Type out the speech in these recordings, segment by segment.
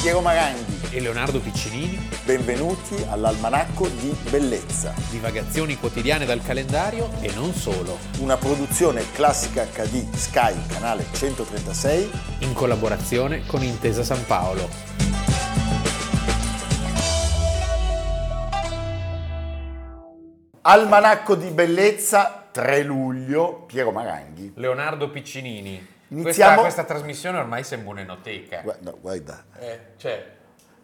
Piero Maranghi. e Leonardo Piccinini, Benvenuti all'Almanacco di Bellezza, divagazioni quotidiane dal calendario e non solo, una produzione classica HD Sky, canale 136. in collaborazione con Intesa San Paolo. Almanacco di Bellezza, 3 luglio, Piero Maranghi. Leonardo Piccinini. Iniziamo- Questa, questa trasmissione ormai sembra un'enoteca. Guarda, guarda, Eh, cioè,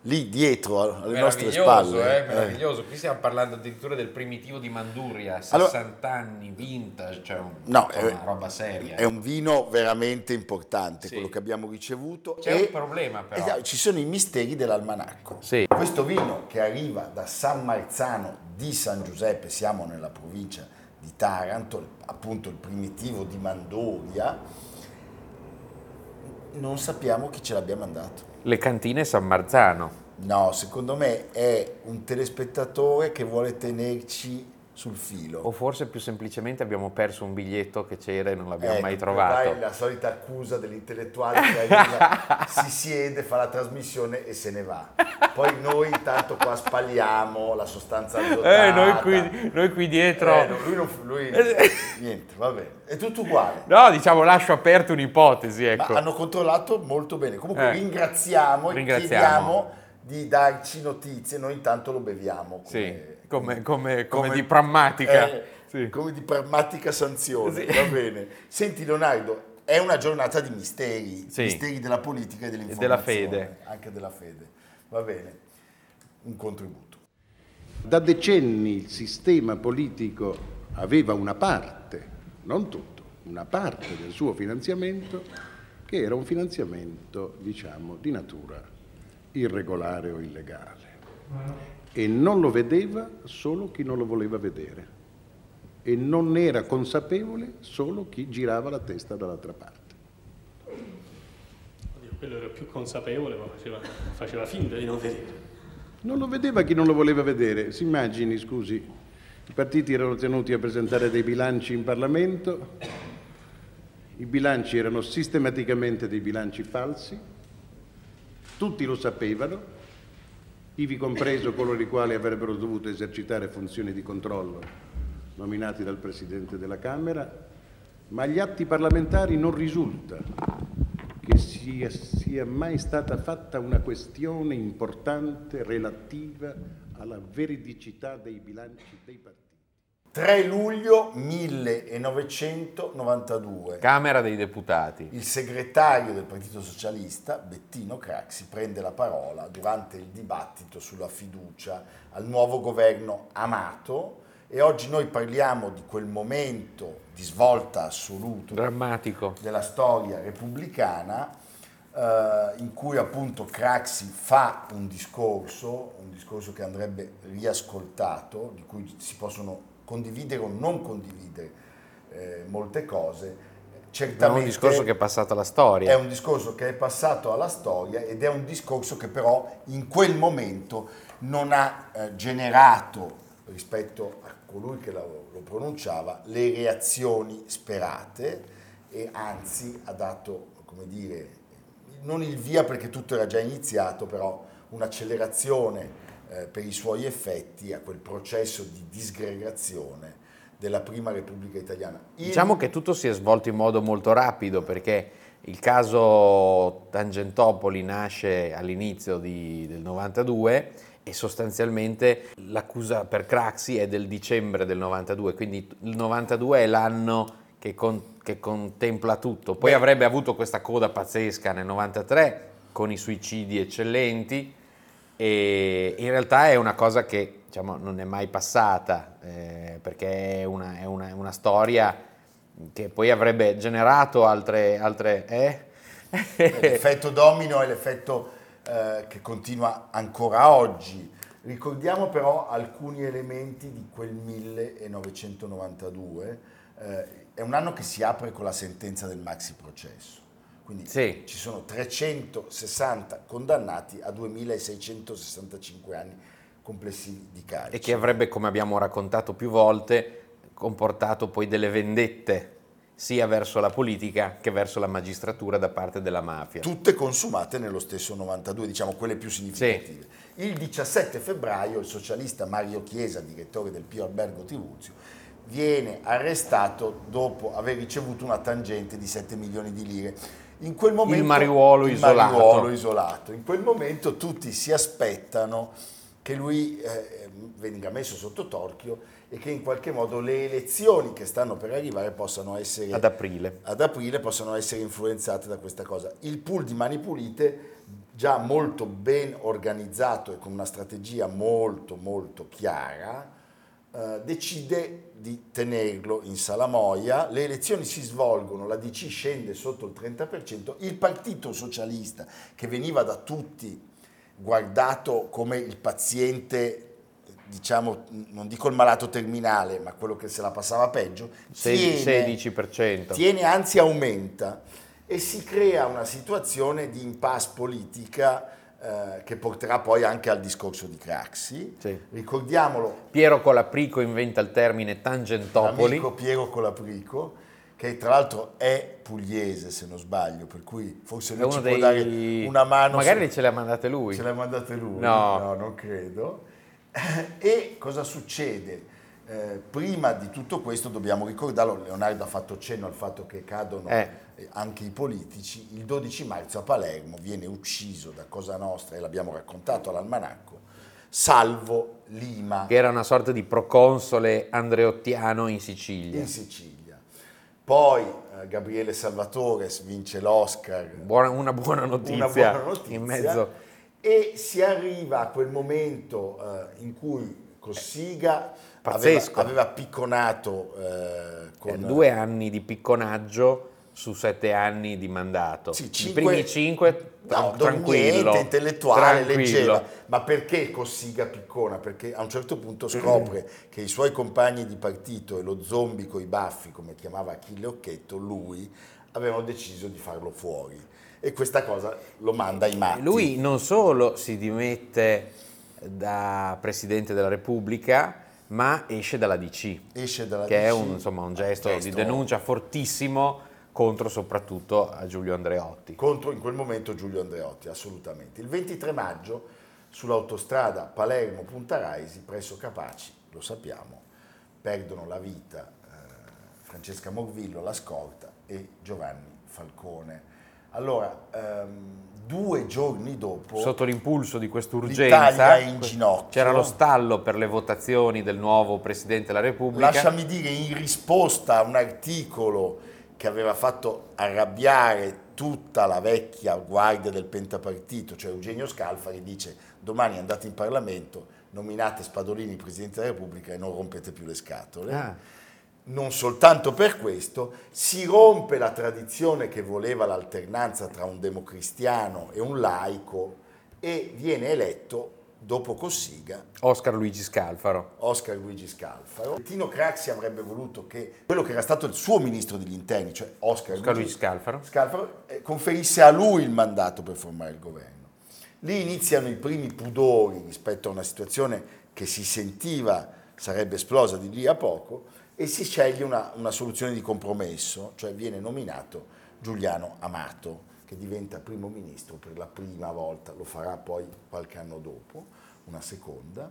lì dietro alle nostre spalle. eh, eh. meraviglioso. Qui stiamo parlando addirittura del primitivo di Manduria, Allora- 60 anni, vintage, cioè un- No, insomma, è- una roba seria. È un vino veramente importante, Sì. quello che abbiamo ricevuto. C'è e- un problema però. Esatto, ci sono i misteri dell'almanacco. Sì. Questo vino che arriva da San Marzano di San Giuseppe, siamo nella provincia di Taranto, appunto il primitivo di Mandoria, non sappiamo chi ce l'abbia mandato. Le cantine San Marzano. No, secondo me è un telespettatore che vuole tenerci sul filo. O forse più semplicemente abbiamo perso un biglietto che c'era e non l'abbiamo Ecco, mai trovato. è la solita accusa dell'intellettuale che arriva, si siede, fa la trasmissione e se ne va. Poi noi intanto qua spalliamo la sostanza azotata. Eh, noi qui, noi qui dietro. Eh, no, lui, non, lui niente, va bene. È tutto uguale. No, diciamo, lascio aperto un'ipotesi, Ma ecco. hanno controllato molto bene. Comunque Eh. ringraziamo e Ringraziamo. chiediamo di darci notizie, noi intanto lo beviamo. Sì, come, come- come di prammatica. Eh, Sì. Come di pragmatica sanzione, Sì. va bene. Senti Leonardo, è una giornata di misteri, Sì. misteri della politica e dell'informazione. della fede. Anche della fede, va bene. Un contributo. Da decenni il sistema politico aveva una parte, non tutto, una parte del suo finanziamento che era un finanziamento, diciamo, di natura irregolare o illegale. E non lo vedeva solo chi non lo voleva vedere. E non era consapevole solo chi girava la testa dall'altra parte. Oddio, quello era più consapevole, ma faceva, faceva finta di non vedere. Non lo vedeva chi non lo voleva vedere. Si immagini, scusi, i partiti erano tenuti a presentare dei bilanci in Parlamento, i bilanci erano sistematicamente dei bilanci falsi, tutti lo sapevano, ivi compreso coloro i quali avrebbero dovuto esercitare funzioni di controllo nominati dal Presidente della Camera, ma agli atti parlamentari non risulta che sia, sia mai stata fatta una questione importante relativa alla veridicità dei bilanci dei partiti. 3 luglio 1992. Camera dei Deputati. Il segretario del Partito Socialista, Bettino Craxi, prende la parola durante il dibattito sulla fiducia al nuovo governo Amato e oggi noi parliamo di quel momento di svolta assoluto Drammatico. della storia repubblicana eh, in cui appunto Craxi fa un discorso, un discorso che andrebbe riascoltato, di cui si possono condividere o non condividere eh, molte cose. È Certamente un discorso che è passato alla storia. è un discorso che è passato alla storia ed è un discorso che però in quel momento non ha eh, generato rispetto a colui che lo, lo pronunciava le reazioni sperate e anzi ha dato, come dire, non il via perché tutto era già iniziato, però un'accelerazione eh, per i suoi effetti a quel processo di disgregazione della prima Repubblica Italiana. Il- Diciamo che tutto si è svolto in modo molto rapido perché il caso Tangentopoli nasce all'inizio di- del 92 e sostanzialmente l'accusa per Craxi è del dicembre del 92, quindi il 92 è l'anno che, con- che contempla tutto. Poi Beh. avrebbe avuto questa coda pazzesca nel 93 con i suicidi eccellenti e in realtà è una cosa che diciamo, non è mai passata eh, perché è una, è una- è una storia che poi avrebbe generato altre... altre eh? L'effetto domino è l'effetto eh, che continua ancora oggi. Ricordiamo però alcuni elementi di quel 1992. Eh, è un anno che si apre con la sentenza del maxi processo. Quindi Sì. ci sono 360 condannati a 2665 anni complessivi di carcere. e che avrebbe, come abbiamo raccontato più volte, comportato poi delle vendette sia verso la politica che verso la magistratura da parte della mafia. tutte consumate nello stesso 92, diciamo quelle più significative. Il 17 febbraio il socialista Mario Chiesa, direttore del Pio Albergo Tribuzio, viene arrestato dopo aver ricevuto una tangente di 7 milioni di lire. In quel momento, mariuolo il isolato. mariuolo isolato. In quel momento tutti si aspettano che lui eh, venga messo sotto torchio e che in qualche modo le elezioni che stanno per arrivare possano essere Ad aprile. ad aprile possono essere influenzate da questa cosa. Il pool di Mani Pulite, già molto ben organizzato e con una strategia molto molto chiara, eh, decide di tenerlo in Salamoia, le elezioni si svolgono, la DC scende sotto il 30%, il Partito Socialista, che veniva da tutti guardato come il paziente diciamo, non dico il malato terminale, ma quello che se la passava peggio, Sei- tiene- 16%. tiene, anzi aumenta e si crea una situazione di impasse politica eh, che porterà poi anche al discorso di Craxi. Sì. Ricordiamolo, Piero Colaprico inventa il termine Tangentopoli. l'amico Piero Colaprico, che tra l'altro è pugliese se non sbaglio, per cui forse lui ci uno può dei... dare una mano. Magari su- ce le ha mandate lui. Ce le ha mandate lui? No. non credo. E cosa succede? Eh, prima di tutto questo dobbiamo ricordarlo, Leonardo ha fatto cenno al fatto che cadono Eh. Anche i politici, il 12 marzo a Palermo viene ucciso da Cosa Nostra, e l'abbiamo raccontato all'almanacco, Salvo Lima Che era una sorta di proconsole andreottiano in Sicilia. in Sicilia. Poi eh, Gabriele Salvatore vince l'Oscar Buona- una buona notizia, una buona notizia in mezzo. e si arriva a quel momento eh, in cui Cossiga aveva, aveva picconato eh, con Eh, Due anni di picconaggio su sette anni di mandato. Sì, I cinque- primi cinque, No, tran- tranquillo. dormiente, intellettuale, tranquillo. leggeva. Ma perché Cossiga piccona? Perché a un certo punto scopre che i suoi compagni di partito e lo zombie coi baffi, come chiamava Achille Occhetto, lui, avevano deciso di farlo fuori. E questa cosa lo manda ai matti. Lui non solo si dimette da Presidente della Repubblica, ma esce dalla DC, esce dalla che è DC, un, insomma, un gesto, di gesto denuncia fortissimo contro soprattutto a Giulio Andreotti. contro in quel momento Giulio Andreotti, assolutamente. Il 23 maggio sull'autostrada Palermo-Punta Raisi, presso Capaci, lo sappiamo, perdono la vita eh, Francesca Morvillo, la scorta, e Giovanni Falcone. Allora, ehm, due giorni dopo, Sotto l'impulso di quest'urgenza in ginocchio. c'era lo stallo per le votazioni del nuovo Presidente della Repubblica. lasciami dire, in risposta a un articolo che aveva fatto arrabbiare tutta la vecchia guardia del pentapartito, cioè Eugenio Scalfari, dice domani andate in Parlamento, nominate Spadolini Presidente della Repubblica e non rompete più le scatole. Ah. Non soltanto per questo, si rompe la tradizione che voleva l'alternanza tra un democristiano e un laico e viene eletto, dopo Cossiga, Oscar Luigi Scalfaro. Oscar Luigi Scalfaro. Tino Craxi avrebbe voluto che quello che era stato il suo ministro degli interni, cioè Oscar, Oscar Luigi Scalfaro. Scalfaro, eh, conferisse a lui il mandato per formare il governo. Lì iniziano i primi pudori rispetto a una situazione che si sentiva sarebbe esplosa di lì a poco e si sceglie una, una soluzione di compromesso, cioè viene nominato Giuliano Amato che diventa primo ministro per la prima volta, lo farà poi qualche anno dopo, una seconda.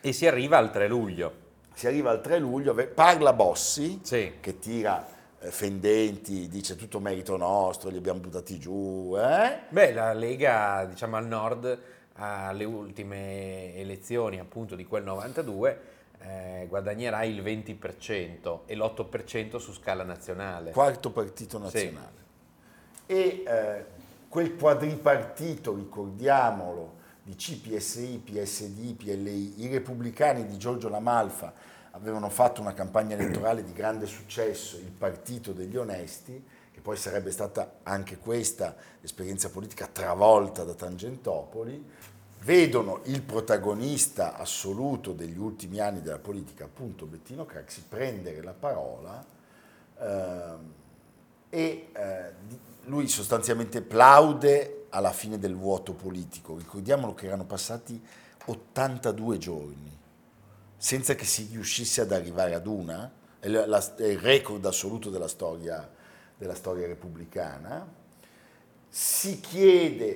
E si arriva al 3 luglio. Si arriva al 3 luglio, parla Bossi, Sì. che tira eh, fendenti, dice tutto merito nostro, li abbiamo buttati giù, eh? Beh, la Lega, diciamo al nord, alle ultime elezioni appunto di quel 92, eh, guadagnerà il 20% e l'8% su scala nazionale. quarto partito nazionale. E eh, quel quadripartito, ricordiamolo, di CPSI, PSD, PLI, i repubblicani di Giorgio Lamalfa avevano fatto una campagna elettorale di grande successo, il partito degli onesti, che poi sarebbe stata anche questa esperienza politica travolta da Tangentopoli, vedono il protagonista assoluto degli ultimi anni della politica, appunto Bettino Craxi, prendere la parola ehm, e eh, lui sostanzialmente plaude alla fine del vuoto politico. Ricordiamolo che erano passati 82 giorni senza che si riuscisse ad arrivare ad una è, il record assoluto della storia, della storia repubblicana, si chiede,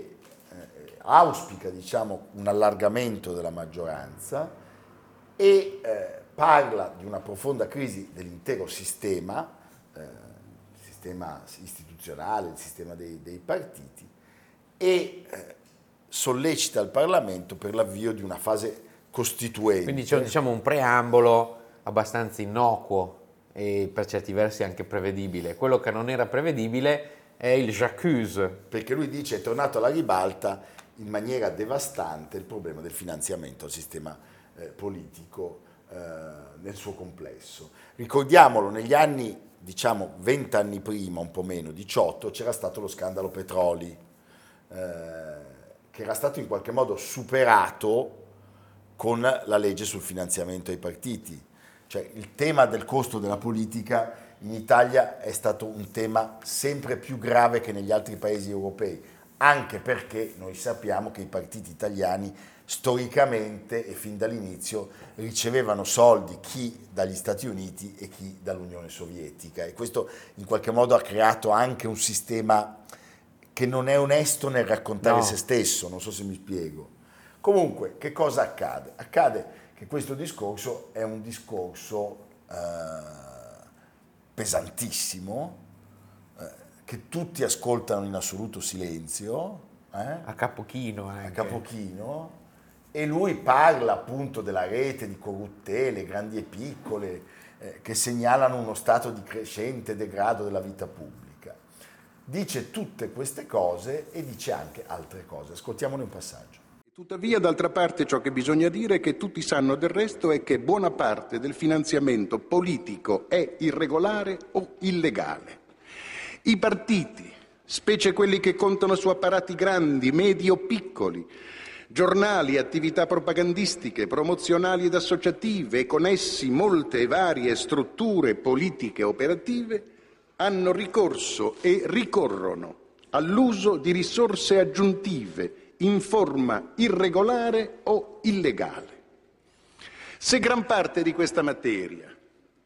eh, auspica diciamo, un allargamento della maggioranza e eh, parla di una profonda crisi dell'intero sistema, eh, sistema istituzionale, il sistema dei, dei partiti, e eh, sollecita il Parlamento per l'avvio di una fase costituente. Quindi c'è diciamo, un preambolo abbastanza innocuo e per certi versi anche prevedibile. Quello che non era prevedibile è il j'accuse. Perché lui dice è tornato alla ribalta in maniera devastante il problema del finanziamento al sistema eh, politico eh, nel suo complesso. Ricordiamolo, negli anni, diciamo, 20 anni prima, un po' meno, 18, c'era stato lo scandalo Petroli, eh, che era stato in qualche modo superato con la legge sul finanziamento ai partiti. Cioè il tema del costo della politica in Italia è stato un tema sempre più grave che negli altri paesi europei, anche perché noi sappiamo che i partiti italiani storicamente e fin dall'inizio ricevevano soldi chi dagli Stati Uniti e chi dall'Unione Sovietica e questo in qualche modo ha creato anche un sistema che non è onesto nel raccontare no. se stesso, non so se mi spiego. Comunque, che cosa accade? Accade che questo discorso è un discorso eh, pesantissimo, eh, che tutti ascoltano in assoluto silenzio. Eh? A capochino anche. A capochino e lui parla appunto della rete di corruttele, grandi e piccole, eh, che segnalano uno stato di crescente degrado della vita pubblica. Dice tutte queste cose e dice anche altre cose. Ascoltiamone un passaggio. Tuttavia, d'altra parte, ciò che bisogna dire, che tutti sanno del resto, è che buona parte del finanziamento politico è irregolare o illegale. I partiti, specie quelli che contano su apparati grandi, medi o piccoli, giornali, attività propagandistiche, promozionali ed associative e con essi molte e varie strutture politiche operative hanno ricorso e ricorrono all'uso di risorse aggiuntive in forma irregolare o illegale. Se gran parte di questa materia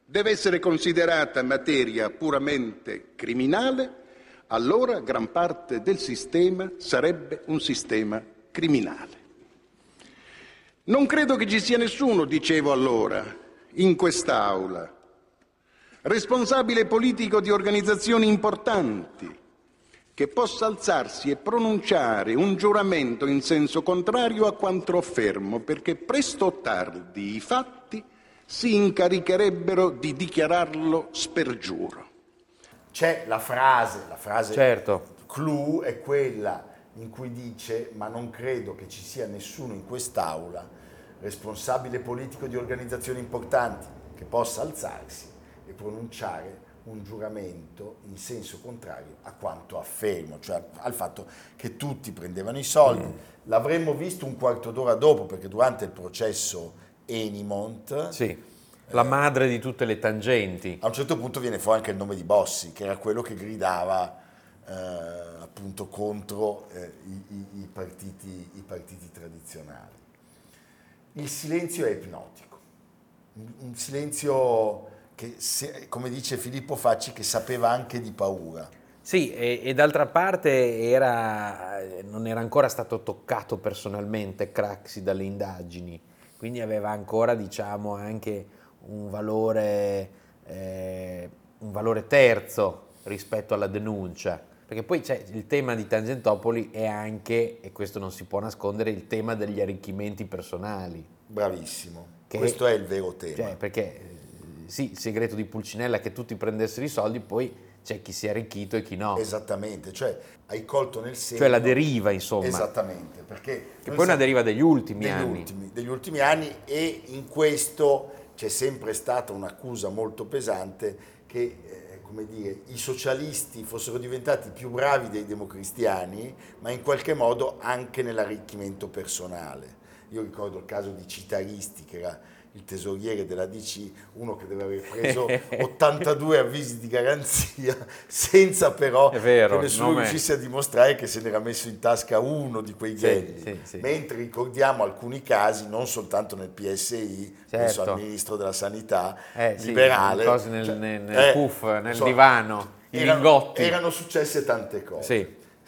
deve essere considerata materia puramente criminale, allora gran parte del sistema sarebbe un sistema criminale. Non credo che ci sia nessuno, dicevo allora, in quest'Aula, responsabile politico di organizzazioni importanti, che possa alzarsi e pronunciare un giuramento in senso contrario a quanto affermo, perché presto o tardi i fatti si incaricherebbero di dichiararlo spergiuro. C'è la frase, la frase certo. clou è quella in cui dice ma non credo che ci sia nessuno in quest'Aula, responsabile politico di organizzazioni importanti, che possa alzarsi e pronunciare un giuramento in senso contrario a quanto affermo, cioè al fatto che tutti prendevano i soldi. Mm. L'avremmo visto un quarto d'ora dopo, perché durante il processo Enimont... Sì. La madre di tutte le tangenti. A un certo punto viene fuori anche il nome di Bossi, che era quello che gridava eh, appunto contro eh, i, i, partiti, i, partiti, tradizionali. Il silenzio è ipnotico, un, un silenzio che, se, come dice Filippo Facci, che sapeva anche di paura. Sì, e, e d'altra parte era, non era ancora stato toccato personalmente Craxi dalle indagini, quindi aveva ancora diciamo, anche un valore, eh, un valore terzo rispetto alla denuncia. Perché poi c'è il tema di Tangentopoli è anche, e questo non si può nascondere, il tema degli arricchimenti personali. Bravissimo, che, questo è il vero tema. Cioè, perché eh, sì, il segreto di Pulcinella è che tutti prendessero i soldi, poi c'è chi si è arricchito e chi no. Esattamente, cioè hai colto nel senso... Cioè la deriva, insomma. Esattamente, perché... Che poi è una deriva degli ultimi degli anni. Ultimi, degli ultimi anni e in questo c'è sempre stata un'accusa molto pesante che come dire, i socialisti fossero diventati più bravi dei democristiani, ma in qualche modo anche nell'arricchimento personale. Io ricordo il caso di Citaristi, che era il tesoriere della DC, uno che deve aver preso 82 avvisi di garanzia senza però È vero, che nessuno riuscisse a dimostrare che se n'era messo in tasca uno di quei Sì, generi. sì, sì. Mentre ricordiamo alcuni casi, non soltanto nel PSI, penso Certo. al ministro della sanità Eh, sì, liberale. cose nel- cioè, nel- nel puff, nel insomma, divano, i erano- lingotti. Erano successe tante cose.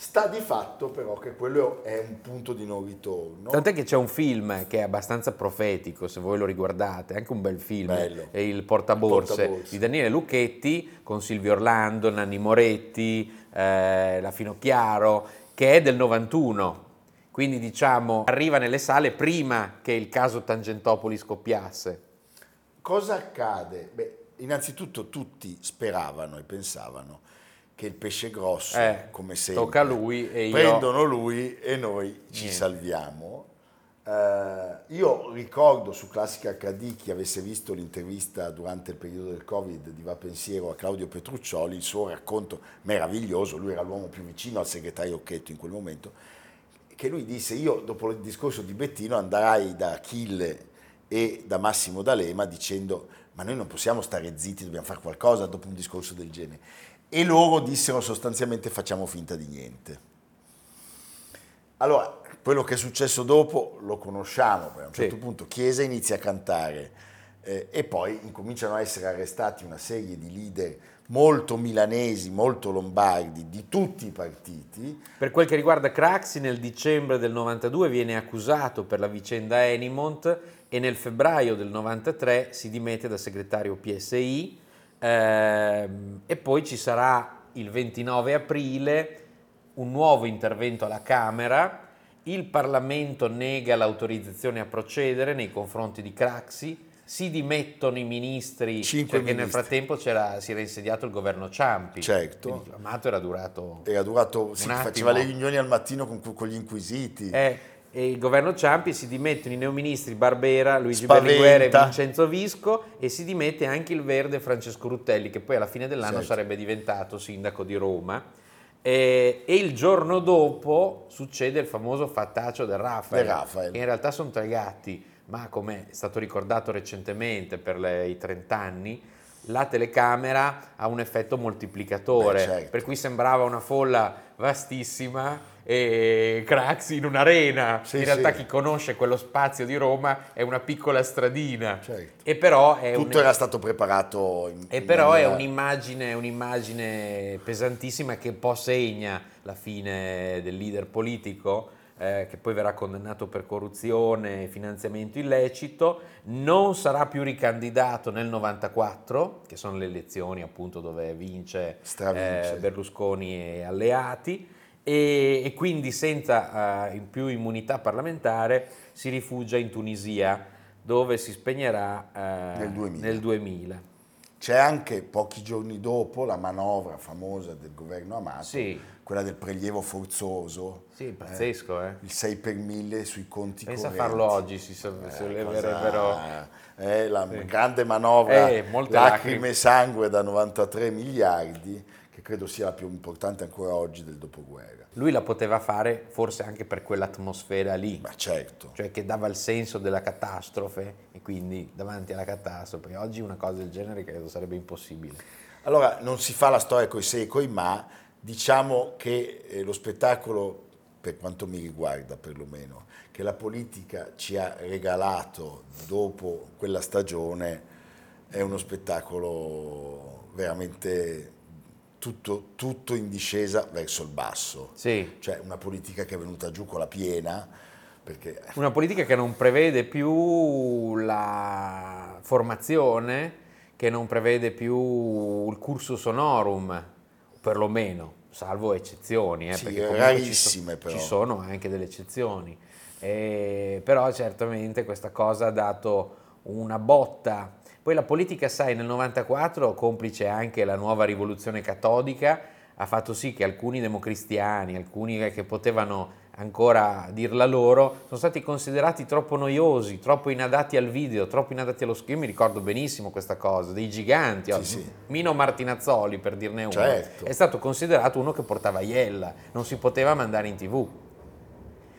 Sta di fatto però che quello è un punto di non ritorno. Tant'è che c'è un film che è abbastanza profetico, se voi lo riguardate, anche un bel film, Bello. è Il Portaborse, Il Portaborse. di Daniele Lucchetti con Silvio Orlando, Nanni Moretti, eh, La Finocchiaro, che è del 91. Quindi diciamo arriva nelle sale prima che il caso Tangentopoli scoppiasse. Cosa accade? Beh, innanzitutto tutti speravano e pensavano che il pesce grosso, Eh, come sempre, tocca a lui e io- prendono lui e noi ci Niente. salviamo. Eh, io ricordo su Classica HD chi avesse visto l'intervista durante il periodo del Covid di Va Pensiero a Claudio Petruccioli, il suo racconto meraviglioso, lui era l'uomo più vicino al segretario Occhetto in quel momento, che lui disse io dopo il discorso di Bettino andrai da Achille e da Massimo D'Alema dicendo ma noi non possiamo stare zitti, dobbiamo fare qualcosa dopo un discorso del genere. E loro dissero sostanzialmente facciamo finta di niente. Allora, quello che è successo dopo lo conosciamo, poi a un Sì. certo punto Chiesa inizia a cantare eh, e poi incominciano a essere arrestati una serie di leader molto milanesi, molto lombardi, di tutti i partiti, Per quel che riguarda Craxi, nel dicembre del 92 viene accusato per la vicenda Enimont e nel febbraio del 93 si dimette da segretario PSI ehm, e poi ci sarà il 29 aprile un nuovo intervento alla Camera, il Parlamento nega l'autorizzazione a procedere nei confronti di Craxi, si dimettono i ministri, Cinque perché nel ministri. frattempo c'era- si era insediato il governo Ciampi. Certo. Amato era durato era durato, si attimo. faceva le riunioni al mattino con, con gli inquisiti. eh, e il governo Ciampi si dimettono i neoministri Barbera, Luigi Spaventa. Berlinguer e Vincenzo Visco e si dimette anche il verde Francesco Ruttelli che poi alla fine dell'anno Certo. sarebbe diventato sindaco di Roma. E, e il giorno dopo succede il famoso fattaccio del Rafael, Del Rafael. in realtà sono tre gatti, ma come è stato ricordato recentemente per le- i 30 anni, la telecamera ha un effetto moltiplicatore, Beh, certo. per cui sembrava una folla vastissima e Craxi in un'arena. Sì, in realtà sì. chi conosce quello spazio di Roma è una piccola stradina. Certo. E però è Tutto un- era stato preparato in, e in però è maniera- un'immagine, un'immagine pesantissima che un po' segna la fine del leader politico, eh, che poi verrà condannato per corruzione e finanziamento illecito, non sarà più ricandidato nel 94, che sono le elezioni appunto dove vince, eh, Berlusconi e alleati, e, e quindi senza eh, in più immunità parlamentare si rifugia in Tunisia, dove si spegnerà eh, Nel 2000. nel 2000. C'è anche pochi giorni dopo la manovra famosa del governo Amato, Sì. quella del prelievo forzoso, Sì, pazzesco, eh. il 6 per 1000 sui conti Pensa a correnti. farlo oggi, si, so- Eh, eh, la grande manovra, Eh, lacrime. e sangue da 93 miliardi, che credo sia la più importante ancora oggi del dopoguerra. Lui la poteva fare forse anche per quell'atmosfera lì, Ma certo, cioè che dava il senso della catastrofe e quindi davanti alla catastrofe. Oggi una cosa del genere credo sarebbe impossibile. Allora, non si fa la storia coi secoli, ma diciamo che eh, lo spettacolo, per quanto mi riguarda perlomeno, che la politica ci ha regalato dopo quella stagione è uno spettacolo veramente tutto, tutto in discesa verso il basso. Sì, Cioè una politica che è venuta giù con la piena, perché una politica che non prevede più la formazione, che non prevede più il cursus honorum, perlomeno, salvo eccezioni, eh, Sì, perché comunque ci, rarissime so- però. ci sono anche delle eccezioni. Eh, però certamente questa cosa ha dato una botta. Poi la politica, sai, nel 94, complice anche la nuova rivoluzione cattolica, ha fatto sì che alcuni democristiani, alcuni che potevano ancora dirla loro, sono stati considerati troppo noiosi, troppo inadatti al video, troppo inadatti allo schermo. Io mi ricordo benissimo questa cosa, dei giganti. Sì, sì. Mino Martinazzoli, per dirne uno, Certo. è stato considerato uno che portava iella, non si poteva mandare in tv.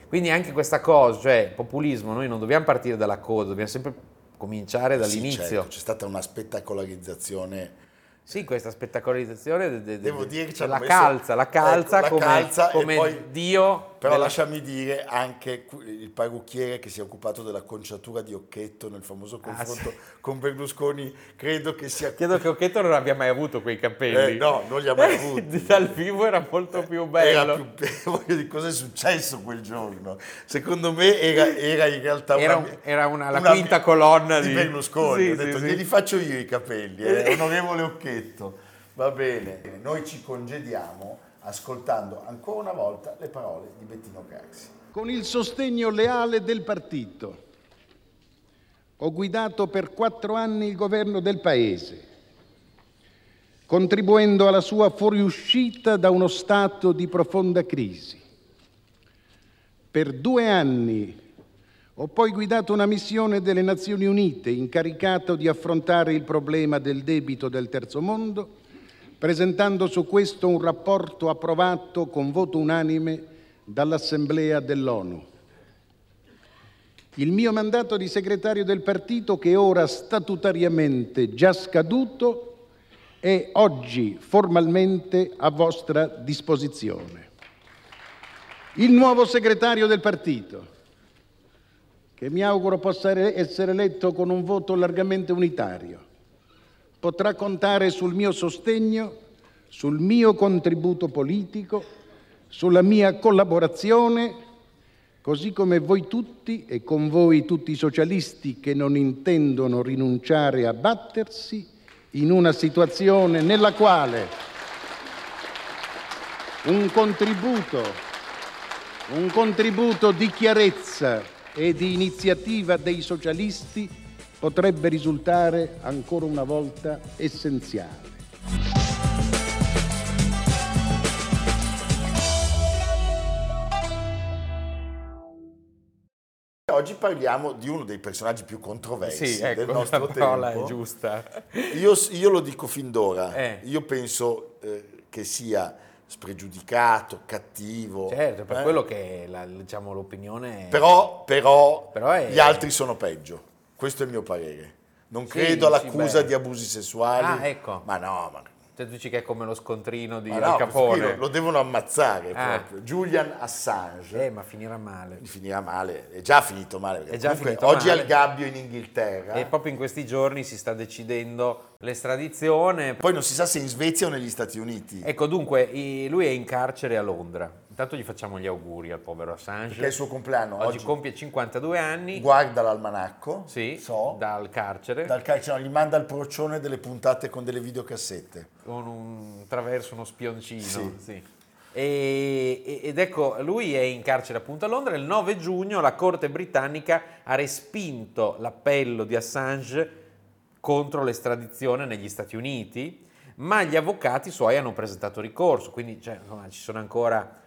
Quindi anche questa cosa, cioè populismo, noi non dobbiamo partire dalla coda, dobbiamo sempre cominciare Sì, dall'inizio. certo, c'è stata una spettacolarizzazione Sì, questa spettacolarizzazione de- de- de- Devo dire che ci la hanno messo- calza, la calza ecco, la come, calza e come poi- Dio. Però della- lasciami dire anche il parrucchiere che si è occupato della conciatura di Occhetto nel famoso confronto Ah, sì. con Berlusconi, credo che sia... Credo che Occhetto non abbia mai avuto quei capelli. Eh, no, non li ha mai avuti. Dal vivo era molto più bello. Era più cosa è successo quel giorno? Secondo me era, era in realtà Era una, un- era una- la una- quinta colonna di, di- Berlusconi. Sì, Ho detto, sì. glieli faccio io i capelli, eh, onorevole Occhetto. Va bene, noi ci congediamo ascoltando ancora una volta le parole di Bettino Craxi. Con il sostegno leale del partito ho guidato per quattro anni il governo del Paese, contribuendo alla sua fuoriuscita da uno stato di profonda crisi. Per due anni ho poi guidato una missione delle Nazioni Unite incaricato di affrontare il problema del debito del terzo mondo, presentando su questo un rapporto approvato con voto unanime dall'Assemblea dell'ONU. Il mio mandato di segretario del partito, che è ora statutariamente già scaduto, è oggi formalmente a vostra disposizione. Il nuovo segretario del partito, che mi auguro possa essere eletto con un voto largamente unitario, potrà contare sul mio sostegno, sul mio contributo politico, sulla mia collaborazione, così come voi tutti e con voi tutti i socialisti che non intendono rinunciare a battersi in una situazione nella quale un contributo, un contributo di chiarezza e di iniziativa dei socialisti potrebbe risultare ancora una volta essenziale. Oggi parliamo di uno dei personaggi più controversi Sì, del ecco, nostro la parola tempo. è giusta. Io, io lo dico fin d'ora, Eh. io penso eh, che sia spregiudicato, cattivo. Certo, per eh. quello che la- diciamo, l'opinione... Però, però, Però è- gli altri sono peggio, questo è il mio parere. Non Sì, credo all'accusa beh. di abusi sessuali. Ah, ecco. Ma no, ma, Cioè, tu dici che è come lo scontrino di no, Capone. lo, lo devono ammazzare Ah. proprio. Julian Assange Eh, ma finirà male. finirà male, è già finito male. È già comunque finito oggi male. è al gabbio in Inghilterra. E proprio in questi giorni si sta decidendo l'estradizione. Poi non si sa se in Svezia o negli Stati Uniti. Ecco, dunque, lui è in carcere a Londra. Intanto gli facciamo gli auguri al povero Assange. Che è il suo compleanno Oggi, oggi. compie 52 anni. Guarda l'almanacco, Sì, so, dal carcere, dal calcio, no, gli manda il procione delle puntate con delle videocassette. con un, attraverso uno spioncino. Sì. sì. E- ed ecco, lui è in carcere appunto a Londra. Il 9 giugno la Corte britannica ha respinto l'appello di Assange contro l'estradizione negli Stati Uniti, ma gli avvocati suoi hanno presentato ricorso, quindi cioè, insomma, ci sono ancora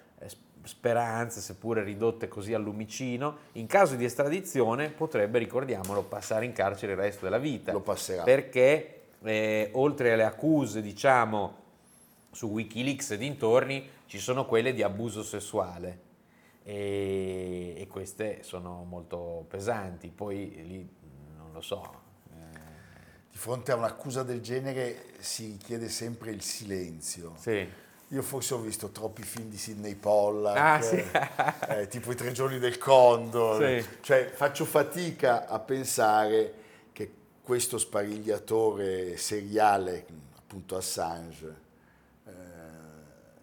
speranze, seppure ridotte così al lumicino. In caso di estradizione potrebbe, ricordiamolo, passare in carcere il resto della vita. Lo passerà. Perché eh, oltre alle accuse, diciamo, su Wikileaks e dintorni, ci sono quelle di abuso sessuale. E, e queste sono molto pesanti. Poi lì non lo so. eh, Di fronte a un'accusa del genere si richiede sempre il silenzio. sì. Io forse ho visto troppi film di Sidney Pollack, Ah, sì. eh, tipo I tre giorni del Condor, Sì. cioè faccio fatica a pensare che questo sparigliatore seriale, appunto Assange, eh,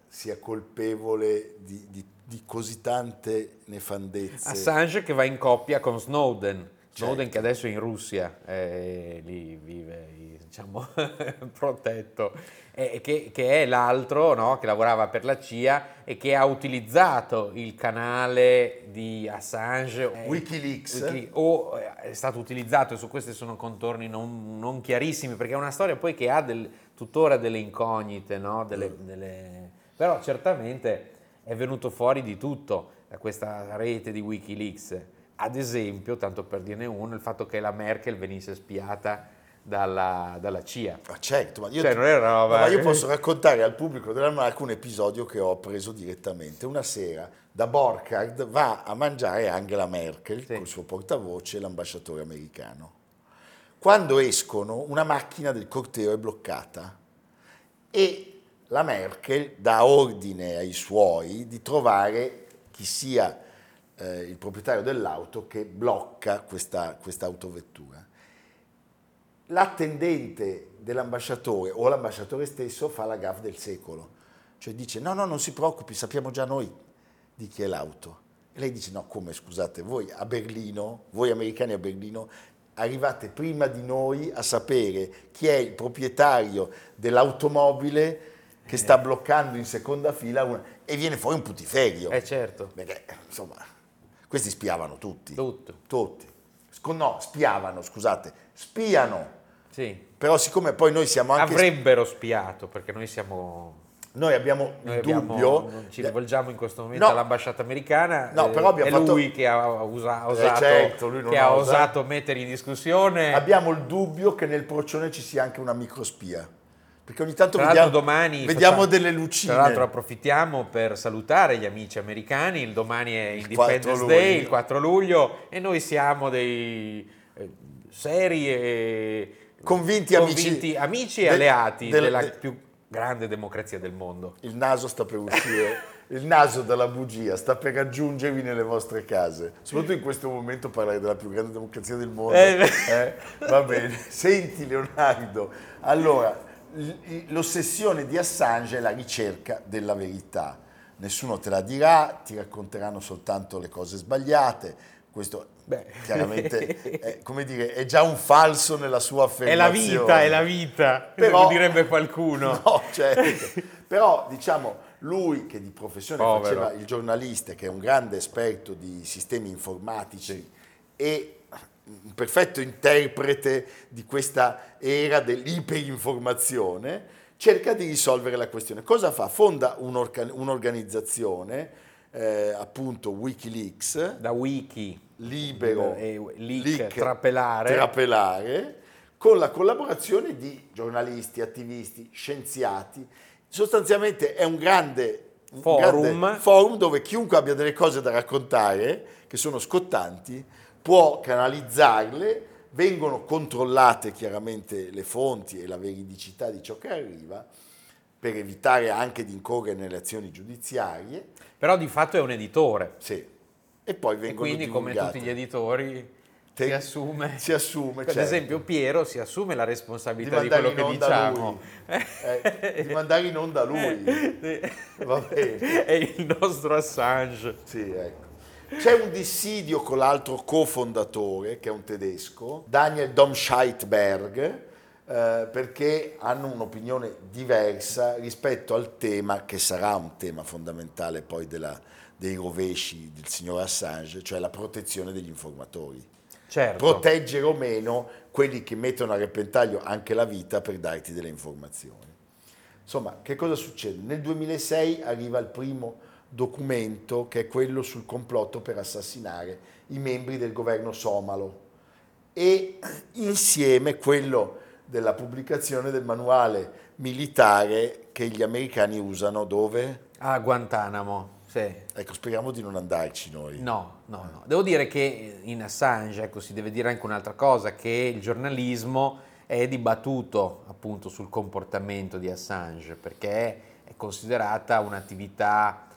sia colpevole di, di- di così tante nefandezze. Assange che va in coppia con Snowden. Snowden Certo. che adesso è in Russia, eh, lì vive diciamo, protetto, e che, che è l'altro no, che lavorava per la CIA e che ha utilizzato il canale di Assange. eh, Wikileaks. Wiki- o eh, è stato utilizzato, e su questi sono contorni non, non chiarissimi, perché è una storia poi che ha del- tuttora delle incognite, no? Delle- delle- però certamente è venuto fuori di tutto da questa rete di Wikileaks. Ad esempio, tanto per dirne uno, il fatto che la Merkel venisse spiata dalla, dalla CIA. Ah, certo, ma io, Cioè, roba- ma io posso raccontare al pubblico dell'Almanacco un episodio che ho preso direttamente. Una sera da Borchardt va a mangiare Angela Merkel Sì. col suo portavoce, l'ambasciatore americano. Quando escono, una macchina del corteo è bloccata e la Merkel dà ordine ai suoi di trovare chi sia eh, il proprietario dell'auto che blocca questa, questa autovettura. L'attendente dell'ambasciatore o l'ambasciatore stesso fa la gaffa del secolo, cioè dice no, no, non si preoccupi, sappiamo già noi di chi è l'auto. E lei dice no, come scusate, voi a Berlino, voi americani a Berlino, arrivate prima di noi a sapere chi è il proprietario dell'automobile che sta bloccando in seconda fila una, e viene fuori un putiferio. Eh certo. Perché, insomma, questi spiavano tutti. Tutto. Tutti. No, spiavano, scusate, spiano. Sì. Però siccome poi noi siamo anche... Avrebbero spiato perché noi siamo Noi abbiamo Noi il dubbio... ci rivolgiamo in questo momento No. all'ambasciata americana. No, eh, però abbiamo è fatto- lui che ha, usa- ha osato, certo, lui che ha osato mettere in discussione. Abbiamo il dubbio che nel procione ci sia anche una microspia. Perché ogni tanto vediamo, domani vediamo facciamo- delle lucine. Tra l'altro approfittiamo per salutare gli amici americani, il domani è Independence 4 Day, il 4 luglio e noi siamo dei eh, seri e Convinti amici- convinti amici e del- alleati del- della de- più grande democrazia del mondo. Il naso sta per uscire, il naso dalla bugia sta per raggiungervi nelle vostre case. Soprattutto in questo momento parlare della più grande democrazia del mondo. Eh. eh? Va bene. Senti Leonardo, allora, l'ossessione di Assange è la ricerca della verità. Nessuno te la dirà, ti racconteranno soltanto le cose sbagliate. Questo Beh. chiaramente è, come dire, è già un falso nella sua È la affermazione. vita, è la vita, Però- lo direbbe qualcuno. No, certo. Però diciamo, lui che di professione Povero. faceva il giornalista, che è un grande esperto di sistemi informatici e un perfetto interprete di questa era dell'iperinformazione, cerca di risolvere la questione. Cosa fa? Fonda un'orga- un'organizzazione, eh, appunto Wikileaks, Da wiki, libero, Eh, leak, trapelare. trapelare, con la collaborazione di giornalisti, attivisti, scienziati. Sostanzialmente è un grande un Forum. grande forum dove chiunque abbia delle cose da raccontare, che sono scottanti, può canalizzarle, vengono controllate chiaramente le fonti e la veridicità di ciò che arriva, per evitare anche di incorrere nelle azioni giudiziarie. però di fatto è un editore. Sì. E poi E vengono quindi, come divulgate. tutti gli editori, Te- si assume. si assume, certo. esempio, Piero si assume la di responsabilità di, mandare quello che diciamo. lui. Eh, di mandare in onda lui. Va bene. È il nostro Assange. Sì, ecco. C'è un dissidio con l'altro cofondatore, che è un tedesco, Daniel Domscheitberg, eh, perché hanno un'opinione diversa rispetto al tema, che sarà un tema fondamentale poi della- dei rovesci del signor Assange, cioè la protezione degli informatori. Certo. Proteggere o meno quelli che mettono a repentaglio anche la vita per darti delle informazioni. Insomma, che cosa succede? Nel 2006 arriva il primo documento che è quello sul complotto per assassinare i membri del governo somalo e insieme quello della pubblicazione del manuale militare che gli americani usano dove? A Guantanamo, sì. Ecco, speriamo di non andarci noi. No, no, no. Devo dire che in Assange, ecco, si deve dire anche un'altra cosa, che il giornalismo è dibattuto appunto sul comportamento di Assange, perché è considerata un'attività,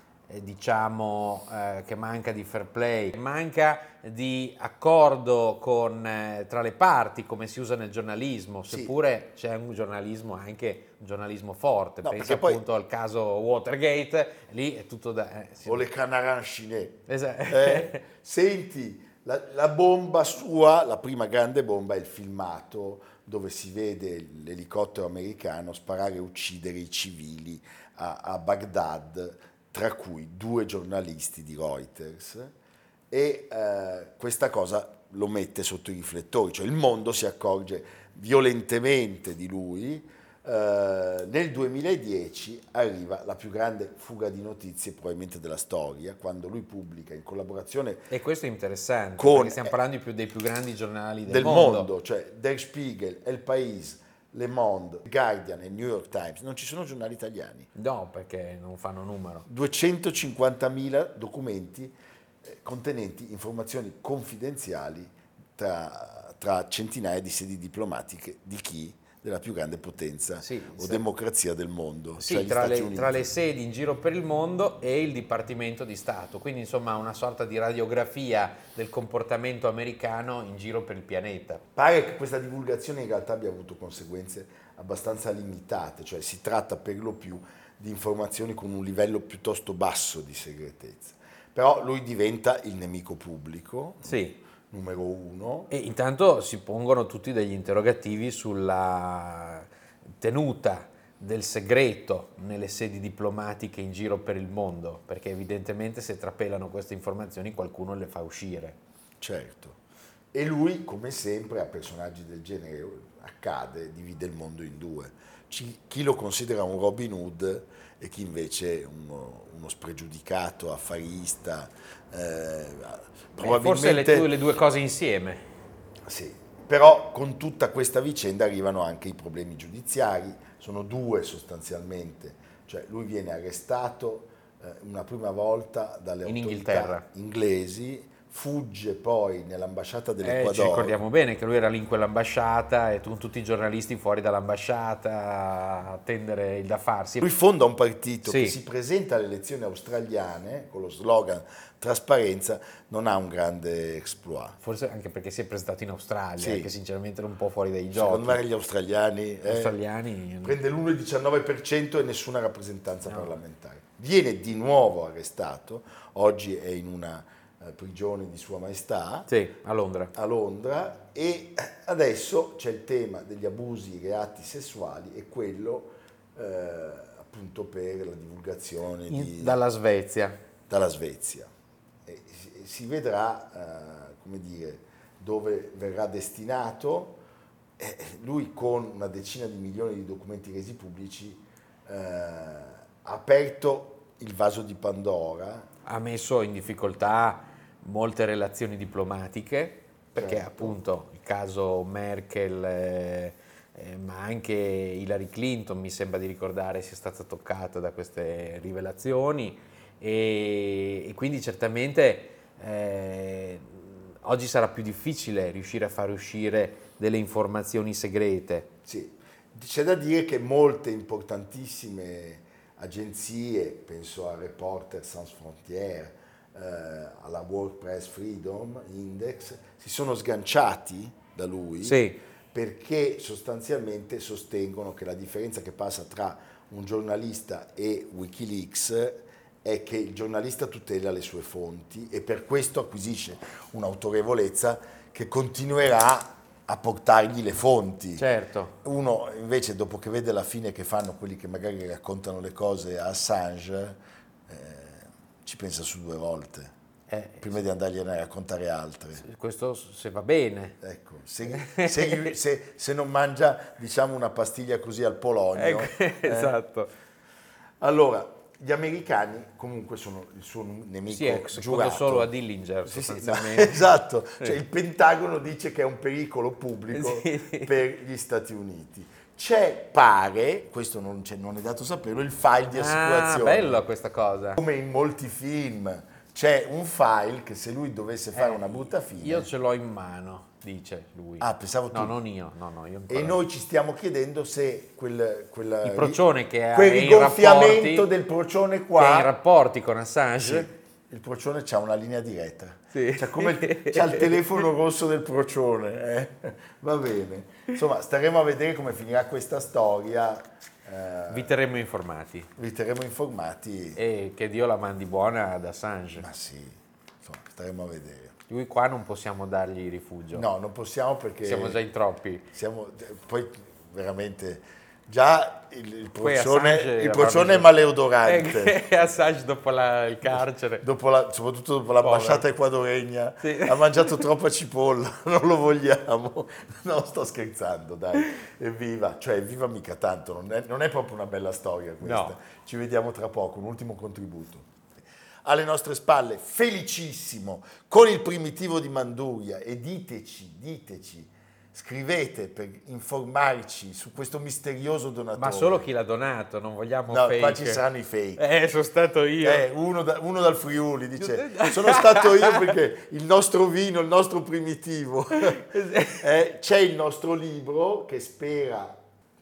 diciamo, eh, che manca di fair play, manca di accordo con, eh, tra le parti, come si usa nel giornalismo, Sì. seppure c'è un giornalismo anche un giornalismo forte. No, Pensa perché poi- appunto al caso Watergate, lì è tutto da... eh, si- O le canarancine. Esatto. Eh, senti, la, la bomba sua, la prima grande bomba è il filmato dove si vede l'elicottero americano sparare e uccidere i civili a, a Baghdad, tra cui due giornalisti di Reuters. E eh, questa cosa lo mette sotto i riflettori, cioè il mondo si accorge violentemente di lui. Eh, nel 2010 arriva la più grande fuga di notizie probabilmente della storia, quando lui pubblica in collaborazione E questo è interessante, Con- perché stiamo parlando di più dei più grandi giornali del, del mondo. mondo. cioè Der Spiegel, El País, Le Monde, Guardian e New York Times, non ci sono giornali italiani. No, perché non fanno numero. 250.000 documenti eh, contenenti informazioni confidenziali tra, tra centinaia di sedi diplomatiche di chi? Della più grande potenza Sì, o sì. democrazia del mondo. Sì, cioè tra, le, tra le sedi in giro per il mondo e il Dipartimento di Stato, quindi insomma una sorta di radiografia del comportamento americano in giro per il pianeta. Pare che questa divulgazione in realtà abbia avuto conseguenze abbastanza limitate, cioè si tratta per lo più di informazioni con un livello piuttosto basso di segretezza. Però lui diventa il nemico pubblico, Sì. Numero uno, E intanto si pongono tutti degli interrogativi sulla tenuta del segreto nelle sedi diplomatiche in giro per il mondo, perché evidentemente se trapelano queste informazioni qualcuno le fa uscire. certo. E lui, come sempre, a personaggi del genere accade, divide il mondo in due. Ci- chi lo considera un Robin Hood e chi invece uno, uno spregiudicato, affarista, eh, Eh, Forse le, probabilmente... due- le due cose insieme. Sì, però con tutta questa vicenda arrivano anche i problemi giudiziari, sono due sostanzialmente, cioè lui viene arrestato eh, una prima volta dalle In autorità Inghilterra. inglesi, fugge poi nell'ambasciata Eh, ci dell'Equador. ricordiamo bene che lui era lì in quell'ambasciata e tu- tutti i giornalisti fuori dall'ambasciata a attendere il da farsi. Lui fonda un partito Sì. che si presenta alle elezioni australiane con lo slogan trasparenza, non ha un grande exploit. Forse anche perché si è presentato in Australia, Sì. che sinceramente era un po' fuori dai giochi. Secondo me gli australiani... Eh, australiani prende l'1,19% e nessuna rappresentanza parlamentare. Viene di nuovo arrestato, oggi è in una prigione di Sua Maestà Sì, a Londra. a Londra e adesso c'è il tema degli abusi, reati sessuali e quello eh, appunto per la divulgazione In- di- dalla Svezia. dalla Svezia. E si, si vedrà, eh, come dire, dove verrà destinato. Eh, lui con una decina di milioni di documenti resi pubblici eh, ha aperto il vaso di Pandora. Ha messo in difficoltà molte relazioni diplomatiche, perché Certo. appunto il caso Merkel, eh, eh, ma anche Hillary Clinton, mi sembra di ricordare, sia stata toccata da queste rivelazioni e, e quindi certamente eh, oggi sarà più difficile riuscire a far uscire delle informazioni segrete. Sì. C'è da dire che molte importantissime agenzie, penso a Reporter Sans Frontières, eh, alla World Press Freedom Index, si sono sganciati da lui Sì. perché sostanzialmente sostengono che la differenza che passa tra un giornalista e Wikileaks è che il giornalista tutela le sue fonti e per questo acquisisce un'autorevolezza che continuerà a portargli le fonti. Certo. Uno invece dopo che vede la fine che fanno quelli che magari raccontano le cose a Assange, ci pensa su due volte, Eh, prima di andargliene a raccontare altre. questo se va bene. Ecco, se, se- se- se non mangia diciamo una pastiglia così al polonio. Ecco, eh. esatto. Allora, gli americani comunque sono il suo nemico Sì, secondo giurato. solo a Dillinger Sì, sì, esatto, cioè, il Pentagono dice che è un pericolo pubblico Sì. per gli Stati Uniti. C'è, pare, questo non, c'è- non è dato saperlo, il file di Ah, assicurazione. bella questa cosa. Come in molti film, c'è un file che se lui dovesse fare una brutta fine... Io ce l'ho in mano, dice lui. Ah, pensavo tu. No, non io, no, no, io E noi ci stiamo chiedendo se quel, quel, Il procione che ha- quel rigonfiamento rapporti- del procione che è qua in rapporti con Assange. Il procione c'ha una linea diretta. Sì. C'ha, come il, c'ha il telefono rosso del procione. eh. Va bene. Insomma, staremo a vedere come finirà questa storia. eh, Vi terremo informati. vi terremo informati. E che Dio la mandi buona ad Assange. Ma sì, insomma, staremo a vedere. Lui qua non possiamo dargli rifugio. No, non possiamo perché Siamo già in troppi. siamo- poi veramente già il, il procione è maleodorante. Eh, Assange dopo la- il carcere. Dopo la- soprattutto dopo l'ambasciata ecuadoregna, Sì. ha mangiato troppa cipolla, non lo vogliamo. No, sto scherzando, dai, evviva, cioè evviva mica tanto, non è, non è proprio una bella storia questa. No. Ci vediamo tra poco, un ultimo contributo. Alle nostre spalle, felicissimo, con il primitivo di Manduria e diteci, diteci, scrivete per informarci su questo misterioso donatore. Ma solo chi l'ha donato, non vogliamo No, fake. qua ci saranno i fake. Eh, sono stato io. Eh, uno, da- uno dal Friuli dice sono stato io perché il nostro vino, il nostro primitivo Eh, c'è il nostro libro che spera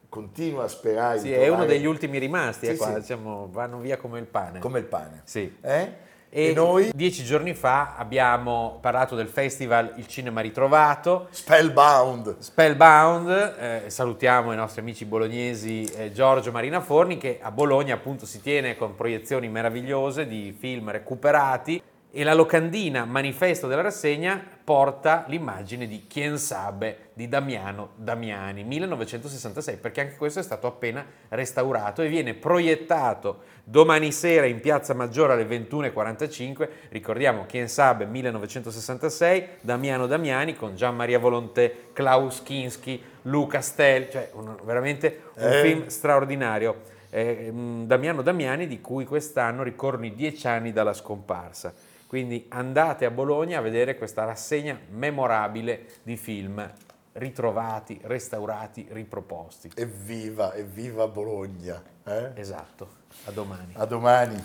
continua a sperare Sì, è uno trovare- degli ultimi rimasti, eh, Sì, qua, sì. diciamo, vanno via come il pane. come il pane Sì. Eh? E, e noi? dieci giorni fa abbiamo parlato del festival Il Cinema Ritrovato, spellbound. Spellbound, eh, salutiamo i nostri amici bolognesi eh, Giorgio Marina Forni che a Bologna appunto si tiene con proiezioni meravigliose di film recuperati e la locandina manifesto della rassegna porta l'immagine di Chien Sabe di Damiano Damiani 1966 perché anche questo è stato appena restaurato e viene proiettato domani sera in Piazza Maggiore alle 21.45 ricordiamo Chien Sabe 1966 Damiano Damiani con Gian Maria Volonté Klaus Kinski Luca Stel cioè un- veramente un Eh. film straordinario eh, mm, Damiano Damiani di cui quest'anno ricorrono i dieci anni dalla scomparsa. Quindi andate a Bologna a vedere questa rassegna memorabile di film ritrovati, restaurati, riproposti. evviva evviva Bologna eh? Esatto, a domani. a domani